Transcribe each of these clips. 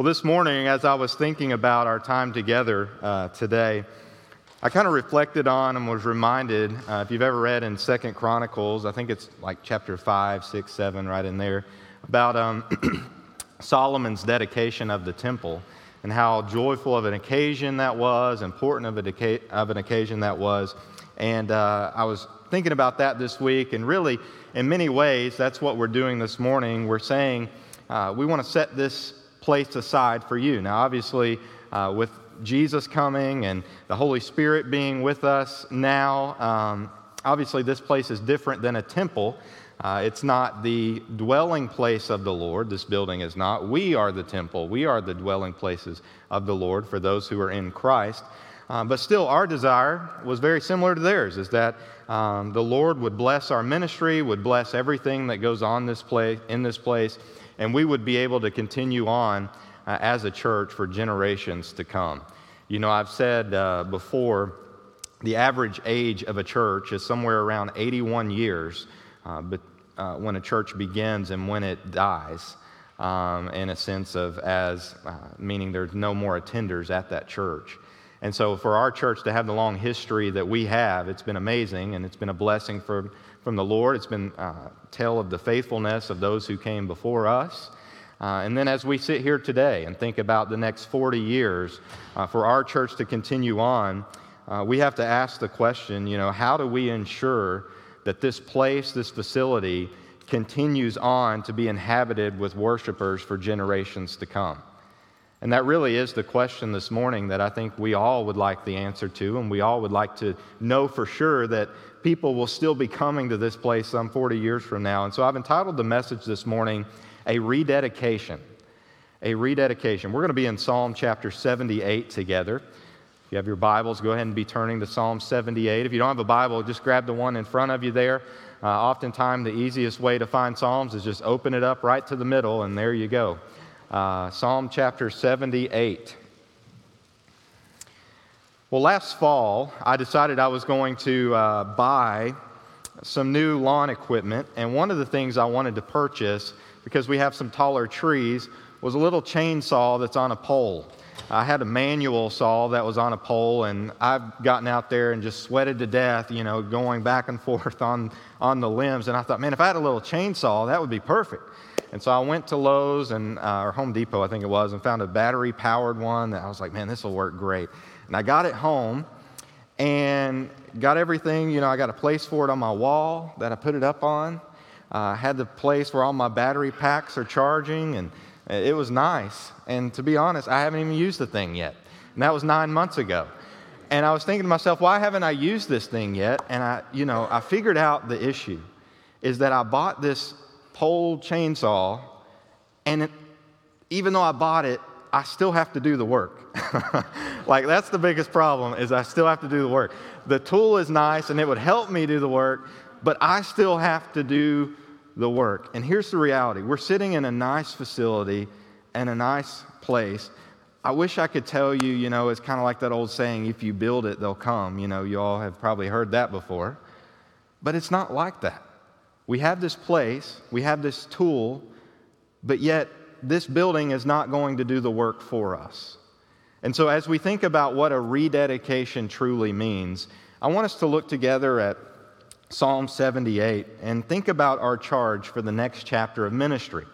Well, this morning, as I was thinking about our time together uh, today, I kind of reflected on and was reminded. Uh, if you've ever read in Second Chronicles, I think it's like chapter five, six, seven, right in there, about um, Solomon's dedication of the temple and how joyful of an occasion that was, important of, deca- of an occasion that was. And uh, I was thinking about that this week, and really, in many ways, that's what we're doing this morning. We're saying uh, we want to set this place aside for you. Now, obviously, uh, with Jesus coming and the Holy Spirit being with us now, um, obviously, this place is different than a temple. Uh, it's not the dwelling place of the Lord. This building is not. We are the temple. We are the dwelling places of the Lord for those who are in Christ. Uh, but still, our desire was very similar to theirs is that um, the Lord would bless our ministry, would bless everything that goes on this place, in this place, and we would be able to continue on uh, as a church for generations to come. You know, I've said uh, before, the average age of a church is somewhere around 81 years uh, but, uh, when a church begins and when it dies, um, in a sense of as uh, meaning there's no more attenders at that church. And so, for our church to have the long history that we have, it's been amazing and it's been a blessing for from the Lord. It's been a uh, tale of the faithfulness of those who came before us. Uh, and then as we sit here today and think about the next 40 years uh, for our church to continue on, uh, we have to ask the question, you know, how do we ensure that this place, this facility, continues on to be inhabited with worshipers for generations to come? And that really is the question this morning that I think we all would like the answer to, and we all would like to know for sure that people will still be coming to this place some 40 years from now. And so I've entitled the message this morning, A Rededication. A Rededication. We're going to be in Psalm chapter 78 together. If you have your Bibles, go ahead and be turning to Psalm 78. If you don't have a Bible, just grab the one in front of you there. Uh, oftentimes, the easiest way to find Psalms is just open it up right to the middle, and there you go. Uh, Psalm chapter 78. Well, last fall, I decided I was going to uh, buy some new lawn equipment, and one of the things I wanted to purchase, because we have some taller trees, was a little chainsaw that's on a pole. I had a manual saw that was on a pole, and I've gotten out there and just sweated to death, you know, going back and forth on, on the limbs. And I thought, man, if I had a little chainsaw, that would be perfect. And so I went to Lowe's and uh, or Home Depot, I think it was, and found a battery powered one that I was like, man, this will work great. And I got it home and got everything, you know, I got a place for it on my wall that I put it up on. Uh, I uh, had the place where all my battery packs are charging, and it was nice. And to be honest, I haven't even used the thing yet. And that was nine months ago. And I was thinking to myself, why haven't I used this thing yet? And I, you know, I figured out the issue is that I bought this pole chainsaw, and it, even though I bought it, I still have to do the work. like that's the biggest problem is I still have to do the work. The tool is nice and it would help me do the work, but I still have to do the work. And here's the reality. We're sitting in a nice facility and a nice place. I wish I could tell you, you know, it's kind of like that old saying, if you build it, they'll come. You know, you all have probably heard that before. But it's not like that. We have this place, we have this tool, but yet this building is not going to do the work for us. And so, as we think about what a rededication truly means, I want us to look together at Psalm 78 and think about our charge for the next chapter of ministry.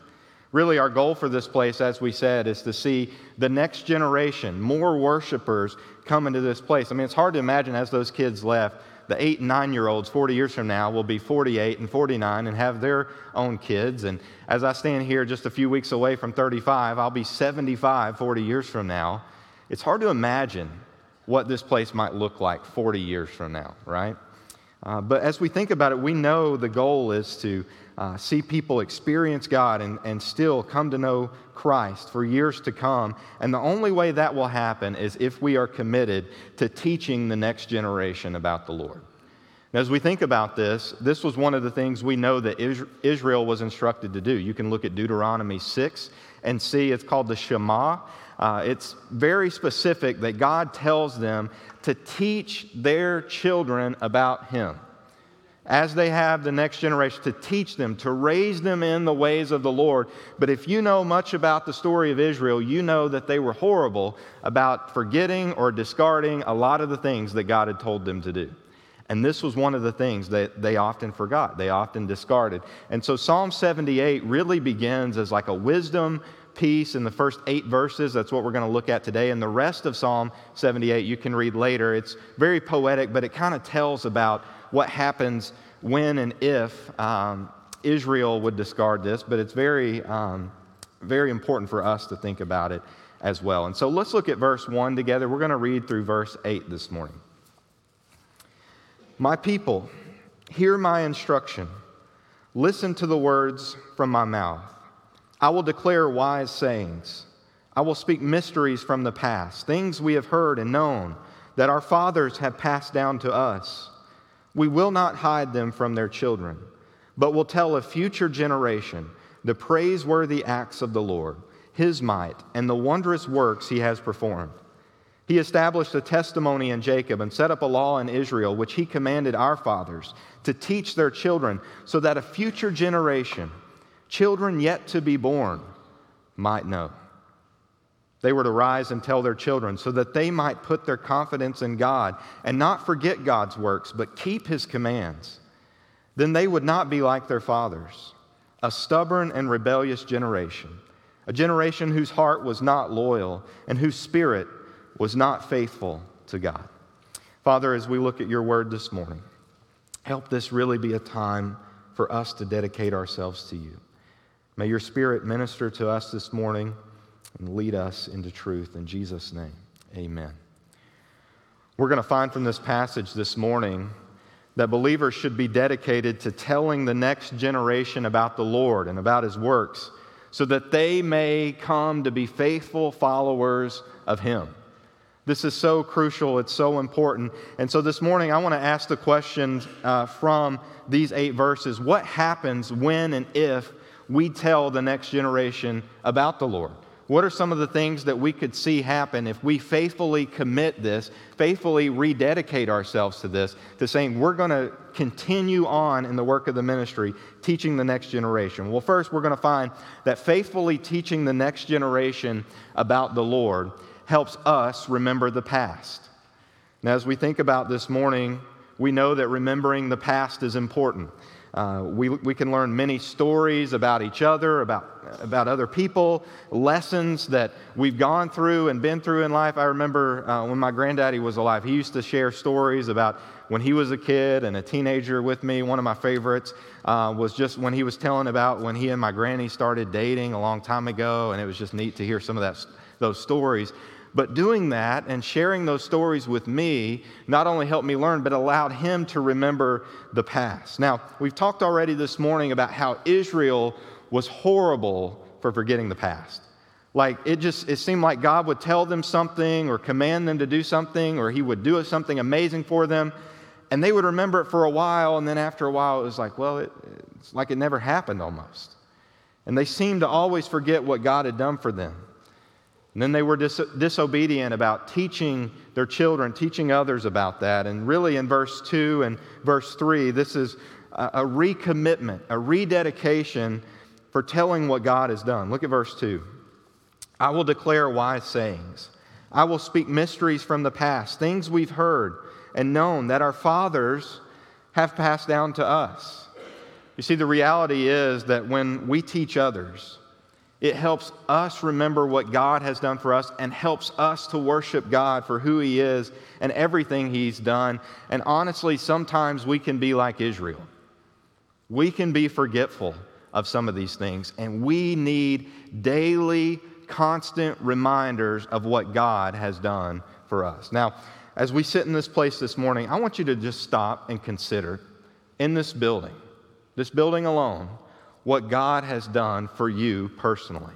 Really, our goal for this place, as we said, is to see the next generation, more worshipers come into this place. I mean, it's hard to imagine as those kids left the eight and nine year olds 40 years from now will be 48 and 49 and have their own kids. And as I stand here just a few weeks away from 35, I'll be 75 40 years from now. It's hard to imagine what this place might look like 40 years from now, right? Uh, but as we think about it, we know the goal is to uh, see people experience God and, and still come to know Christ for years to come. And the only way that will happen is if we are committed to teaching the next generation about the Lord. As we think about this, this was one of the things we know that Israel was instructed to do. You can look at Deuteronomy 6 and see it's called the Shema. Uh, it's very specific that God tells them to teach their children about Him. as they have the next generation, to teach them, to raise them in the ways of the Lord. But if you know much about the story of Israel, you know that they were horrible about forgetting or discarding a lot of the things that God had told them to do. And this was one of the things that they often forgot, they often discarded. And so Psalm 78 really begins as like a wisdom piece in the first eight verses. That's what we're going to look at today. And the rest of Psalm 78 you can read later. It's very poetic, but it kind of tells about what happens when and if um, Israel would discard this. But it's very, um, very important for us to think about it as well. And so let's look at verse 1 together. We're going to read through verse 8 this morning. My people, hear my instruction. Listen to the words from my mouth. I will declare wise sayings. I will speak mysteries from the past, things we have heard and known that our fathers have passed down to us. We will not hide them from their children, but will tell a future generation the praiseworthy acts of the Lord, his might, and the wondrous works he has performed. He established a testimony in Jacob and set up a law in Israel, which he commanded our fathers to teach their children, so that a future generation, children yet to be born, might know. They were to rise and tell their children so that they might put their confidence in God and not forget God's works, but keep his commands. Then they would not be like their fathers, a stubborn and rebellious generation, a generation whose heart was not loyal and whose spirit was not faithful to God. Father, as we look at your word this morning, help this really be a time for us to dedicate ourselves to you. May your spirit minister to us this morning and lead us into truth. In Jesus' name, amen. We're going to find from this passage this morning that believers should be dedicated to telling the next generation about the Lord and about his works so that they may come to be faithful followers of him. This is so crucial, it's so important. And so this morning, I want to ask the question uh, from these eight verses What happens when and if we tell the next generation about the Lord? What are some of the things that we could see happen if we faithfully commit this, faithfully rededicate ourselves to this, to saying we're going to continue on in the work of the ministry, teaching the next generation? Well, first, we're going to find that faithfully teaching the next generation about the Lord helps us remember the past. Now, as we think about this morning, we know that remembering the past is important. Uh, we, we can learn many stories about each other, about, about other people, lessons that we've gone through and been through in life. I remember uh, when my granddaddy was alive, he used to share stories about when he was a kid and a teenager with me. One of my favorites uh, was just when he was telling about when he and my granny started dating a long time ago, and it was just neat to hear some of that, those stories. But doing that and sharing those stories with me not only helped me learn, but allowed him to remember the past. Now, we've talked already this morning about how Israel was horrible for forgetting the past. Like it just it seemed like God would tell them something or command them to do something or he would do something amazing for them and they would remember it for a while and then after a while it was like, well, it, it's like it never happened almost. And they seemed to always forget what God had done for them. And then they were dis- disobedient about teaching their children, teaching others about that. And really, in verse 2 and verse 3, this is a, a recommitment, a rededication for telling what God has done. Look at verse 2. I will declare wise sayings. I will speak mysteries from the past, things we've heard and known that our fathers have passed down to us. You see, the reality is that when we teach others, it helps us remember what God has done for us and helps us to worship God for who He is and everything He's done. And honestly, sometimes we can be like Israel. We can be forgetful of some of these things, and we need daily, constant reminders of what God has done for us. Now, as we sit in this place this morning, I want you to just stop and consider in this building, this building alone, what God has done for you personally.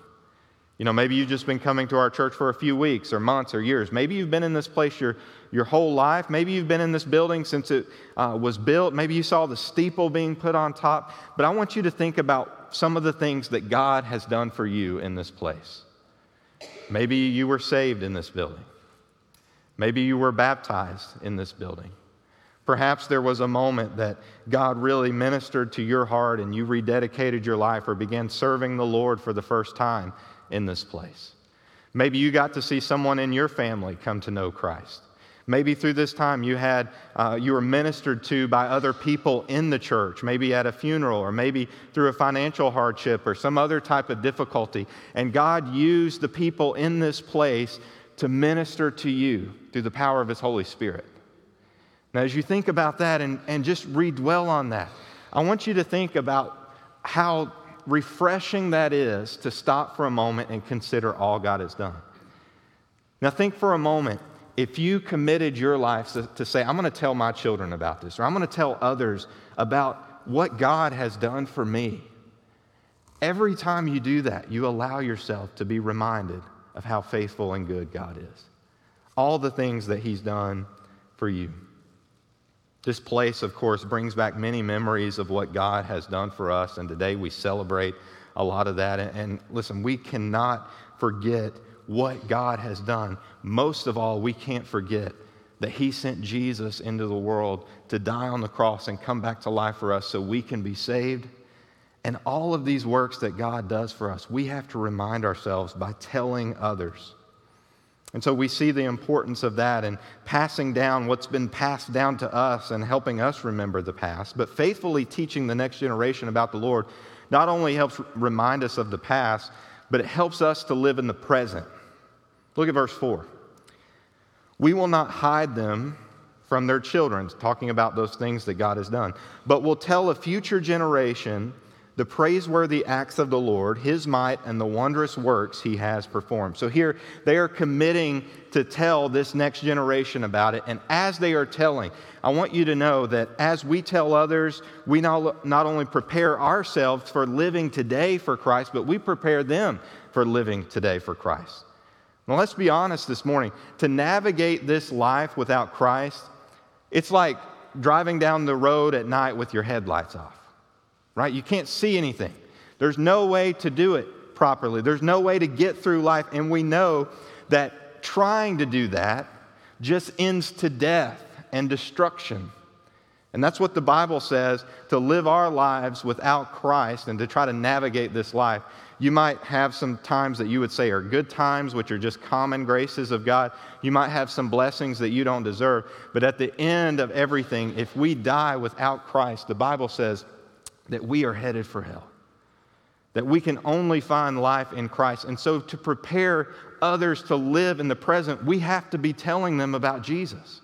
You know, maybe you've just been coming to our church for a few weeks or months or years. Maybe you've been in this place your, your whole life. Maybe you've been in this building since it uh, was built. Maybe you saw the steeple being put on top. But I want you to think about some of the things that God has done for you in this place. Maybe you were saved in this building. Maybe you were baptized in this building. Perhaps there was a moment that God really ministered to your heart and you rededicated your life or began serving the Lord for the first time in this place. Maybe you got to see someone in your family come to know Christ. Maybe through this time you had uh, you were ministered to by other people in the church, maybe at a funeral, or maybe through a financial hardship or some other type of difficulty. And God used the people in this place to minister to you through the power of His Holy Spirit. Now, as you think about that and, and just redwell on that, I want you to think about how refreshing that is to stop for a moment and consider all God has done. Now, think for a moment if you committed your life to, to say, I'm going to tell my children about this, or I'm going to tell others about what God has done for me, every time you do that, you allow yourself to be reminded of how faithful and good God is. All the things that He's done for you. This place, of course, brings back many memories of what God has done for us, and today we celebrate a lot of that. And, and listen, we cannot forget what God has done. Most of all, we can't forget that He sent Jesus into the world to die on the cross and come back to life for us so we can be saved. And all of these works that God does for us, we have to remind ourselves by telling others. And so we see the importance of that and passing down what's been passed down to us and helping us remember the past, but faithfully teaching the next generation about the Lord not only helps remind us of the past, but it helps us to live in the present. Look at verse 4. We will not hide them from their children, talking about those things that God has done, but will tell a future generation the praiseworthy acts of the Lord, his might, and the wondrous works he has performed. So here they are committing to tell this next generation about it. And as they are telling, I want you to know that as we tell others, we not, not only prepare ourselves for living today for Christ, but we prepare them for living today for Christ. Now, let's be honest this morning. To navigate this life without Christ, it's like driving down the road at night with your headlights off, right? You can't see anything. There's no way to do it properly, there's no way to get through life. And we know that trying to do that just ends to death and destruction. And that's what the Bible says to live our lives without Christ and to try to navigate this life you might have some times that you would say are good times, which are just common graces of God. You might have some blessings that you don't deserve. But at the end of everything, if we die without Christ, the Bible says that we are headed for hell. That we can only find life in Christ. And so, to prepare others to live in the present, we have to be telling them about Jesus.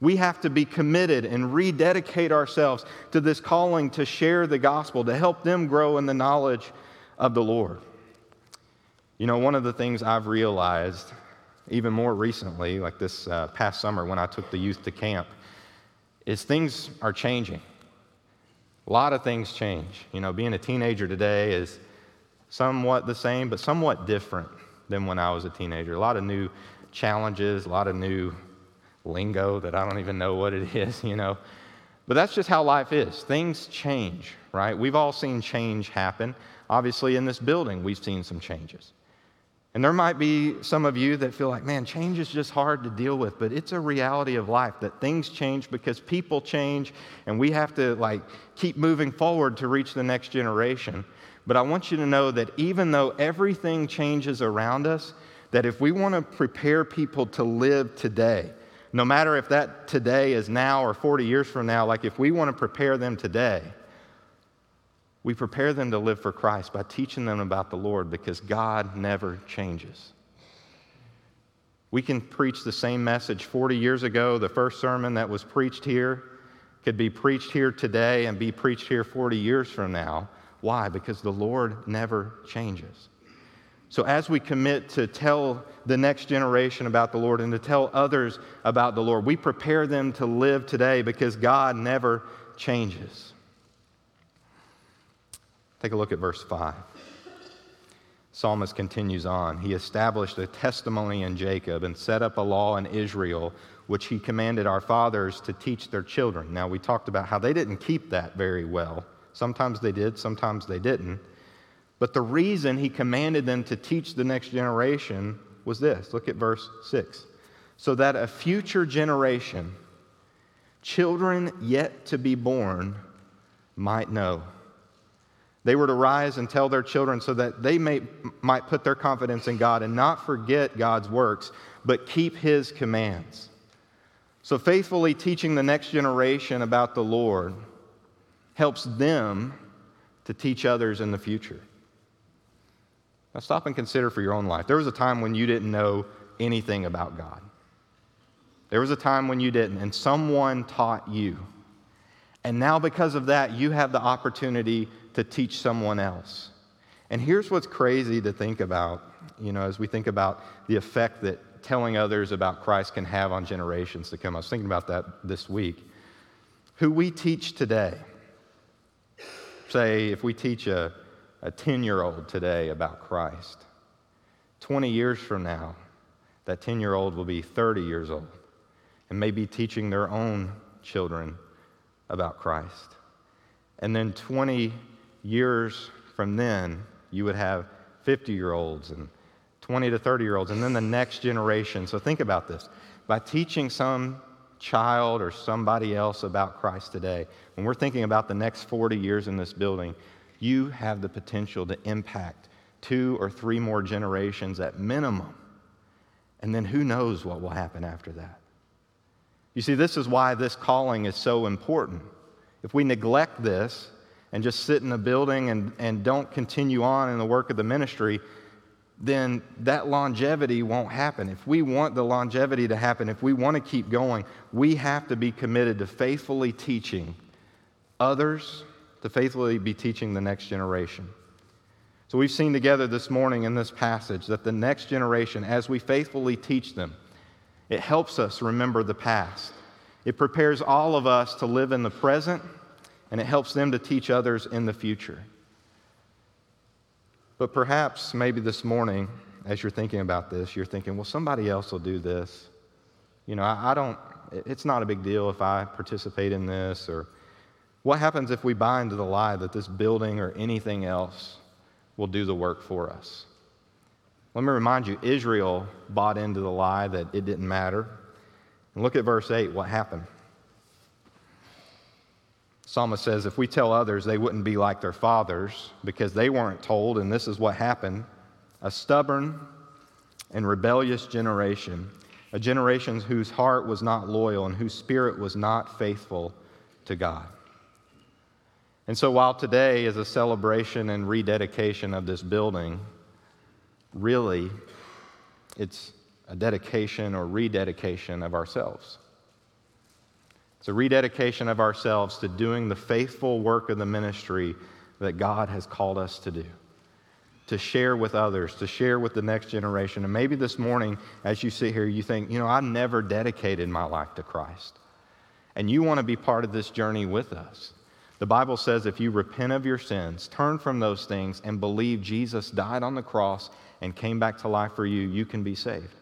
We have to be committed and rededicate ourselves to this calling to share the gospel, to help them grow in the knowledge of the Lord. You know, one of the things I've realized, even more recently, like this uh, past summer when I took the youth to camp, is things are changing. A lot of things change. You know, being a teenager today is somewhat the same, but somewhat different than when I was a teenager. A lot of new challenges, a lot of new lingo that I don't even know what it is, you know. But that's just how life is. Things change, right? We've all seen change happen. Obviously, in this building, we've seen some changes. And there might be some of you that feel like, man, change is just hard to deal with, but it's a reality of life that things change because people change and we have to like keep moving forward to reach the next generation. But I want you to know that even though everything changes around us, that if we want to prepare people to live today, no matter if that today is now or 40 years from now, like if we want to prepare them today, we prepare them to live for Christ by teaching them about the Lord because God never changes. We can preach the same message 40 years ago. The first sermon that was preached here could be preached here today and be preached here 40 years from now. Why? Because the Lord never changes. So, as we commit to tell the next generation about the Lord and to tell others about the Lord, we prepare them to live today because God never changes. Take a look at verse 5. Psalmist continues on. He established a testimony in Jacob and set up a law in Israel, which he commanded our fathers to teach their children. Now, we talked about how they didn't keep that very well. Sometimes they did, sometimes they didn't. But the reason he commanded them to teach the next generation was this look at verse 6 so that a future generation children yet to be born might know. They were to rise and tell their children so that they may, might put their confidence in God and not forget God's works, but keep His commands. So, faithfully teaching the next generation about the Lord helps them to teach others in the future. Now, stop and consider for your own life. There was a time when you didn't know anything about God. There was a time when you didn't, and someone taught you. And now, because of that, you have the opportunity to teach someone else. And here's what's crazy to think about, you know, as we think about the effect that telling others about Christ can have on generations to come. I was thinking about that this week. Who we teach today, say, if we teach a, a 10 year old today about Christ, 20 years from now, that 10 year old will be 30 years old and may be teaching their own children about Christ. And then 20 years from then, you would have 50 year olds and 20 to 30 year olds, and then the next generation. So think about this. By teaching some child or somebody else about Christ today, when we're thinking about the next 40 years in this building, you have the potential to impact two or three more generations at minimum. And then who knows what will happen after that. You see, this is why this calling is so important. If we neglect this, and just sit in a building and, and don't continue on in the work of the ministry, then that longevity won't happen. If we want the longevity to happen, if we want to keep going, we have to be committed to faithfully teaching others, to faithfully be teaching the next generation. So we've seen together this morning in this passage that the next generation, as we faithfully teach them, it helps us remember the past. It prepares all of us to live in the present and it helps them to teach others in the future. But perhaps, maybe this morning, as you're thinking about this, you're thinking, well, somebody else will do this. You know, I, I don't, it's not a big deal if I participate in this. Or what happens if we buy into the lie that this building or anything else will do the work for us? Let me remind you, Israel bought into the lie that it didn't matter. And look at verse 8, what happened? Psalmist says, if we tell others, they wouldn't be like their fathers because they weren't told, and this is what happened a stubborn and rebellious generation, a generation whose heart was not loyal and whose spirit was not faithful to God. And so, while today is a celebration and rededication of this building, really, it's a dedication or rededication of ourselves. It's a rededication of ourselves to doing the faithful work of the ministry that God has called us to do, to share with others, to share with the next generation. And maybe this morning, as you sit here, you think, you know, I've never dedicated my life to Christ. And you want to be part of this journey with us. The Bible says if you repent of your sins, turn from those things, and believe Jesus died on the cross and came back to life for you, you can be saved.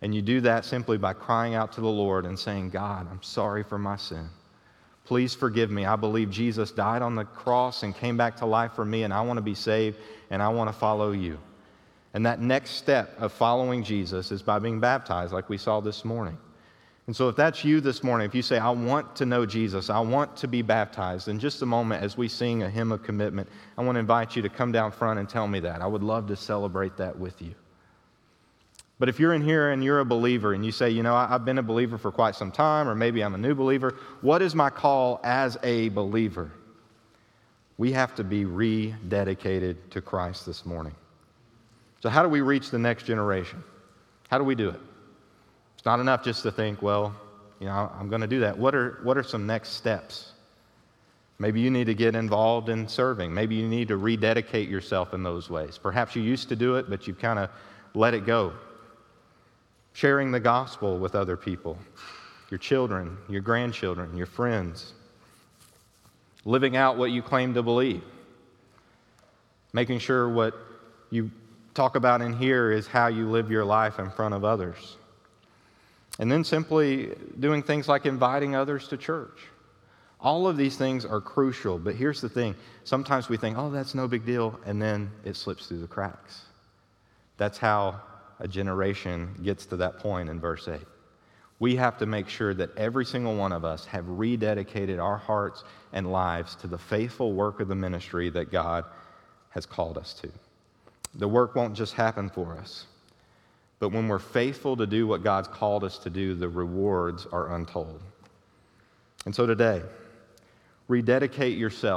And you do that simply by crying out to the Lord and saying, God, I'm sorry for my sin. Please forgive me. I believe Jesus died on the cross and came back to life for me, and I want to be saved and I want to follow you. And that next step of following Jesus is by being baptized, like we saw this morning. And so, if that's you this morning, if you say, I want to know Jesus, I want to be baptized, in just a moment as we sing a hymn of commitment, I want to invite you to come down front and tell me that. I would love to celebrate that with you. But if you're in here and you're a believer and you say, you know, I've been a believer for quite some time, or maybe I'm a new believer, what is my call as a believer? We have to be rededicated to Christ this morning. So, how do we reach the next generation? How do we do it? It's not enough just to think, well, you know, I'm going to do that. What are, what are some next steps? Maybe you need to get involved in serving. Maybe you need to rededicate yourself in those ways. Perhaps you used to do it, but you've kind of let it go sharing the gospel with other people, your children, your grandchildren, your friends, living out what you claim to believe, making sure what you talk about in here is how you live your life in front of others. And then simply doing things like inviting others to church. All of these things are crucial, but here's the thing sometimes we think, oh, that's no big deal, and then it slips through the cracks. That's how a generation gets to that point in verse 8. we have to make sure that every single one of us have rededicated our hearts and lives to the faithful work of the ministry that God has called us to. The work won't just happen for us, but when we're faithful to do what God's called us to do, the rewards are untold. And so today, rededicate yourself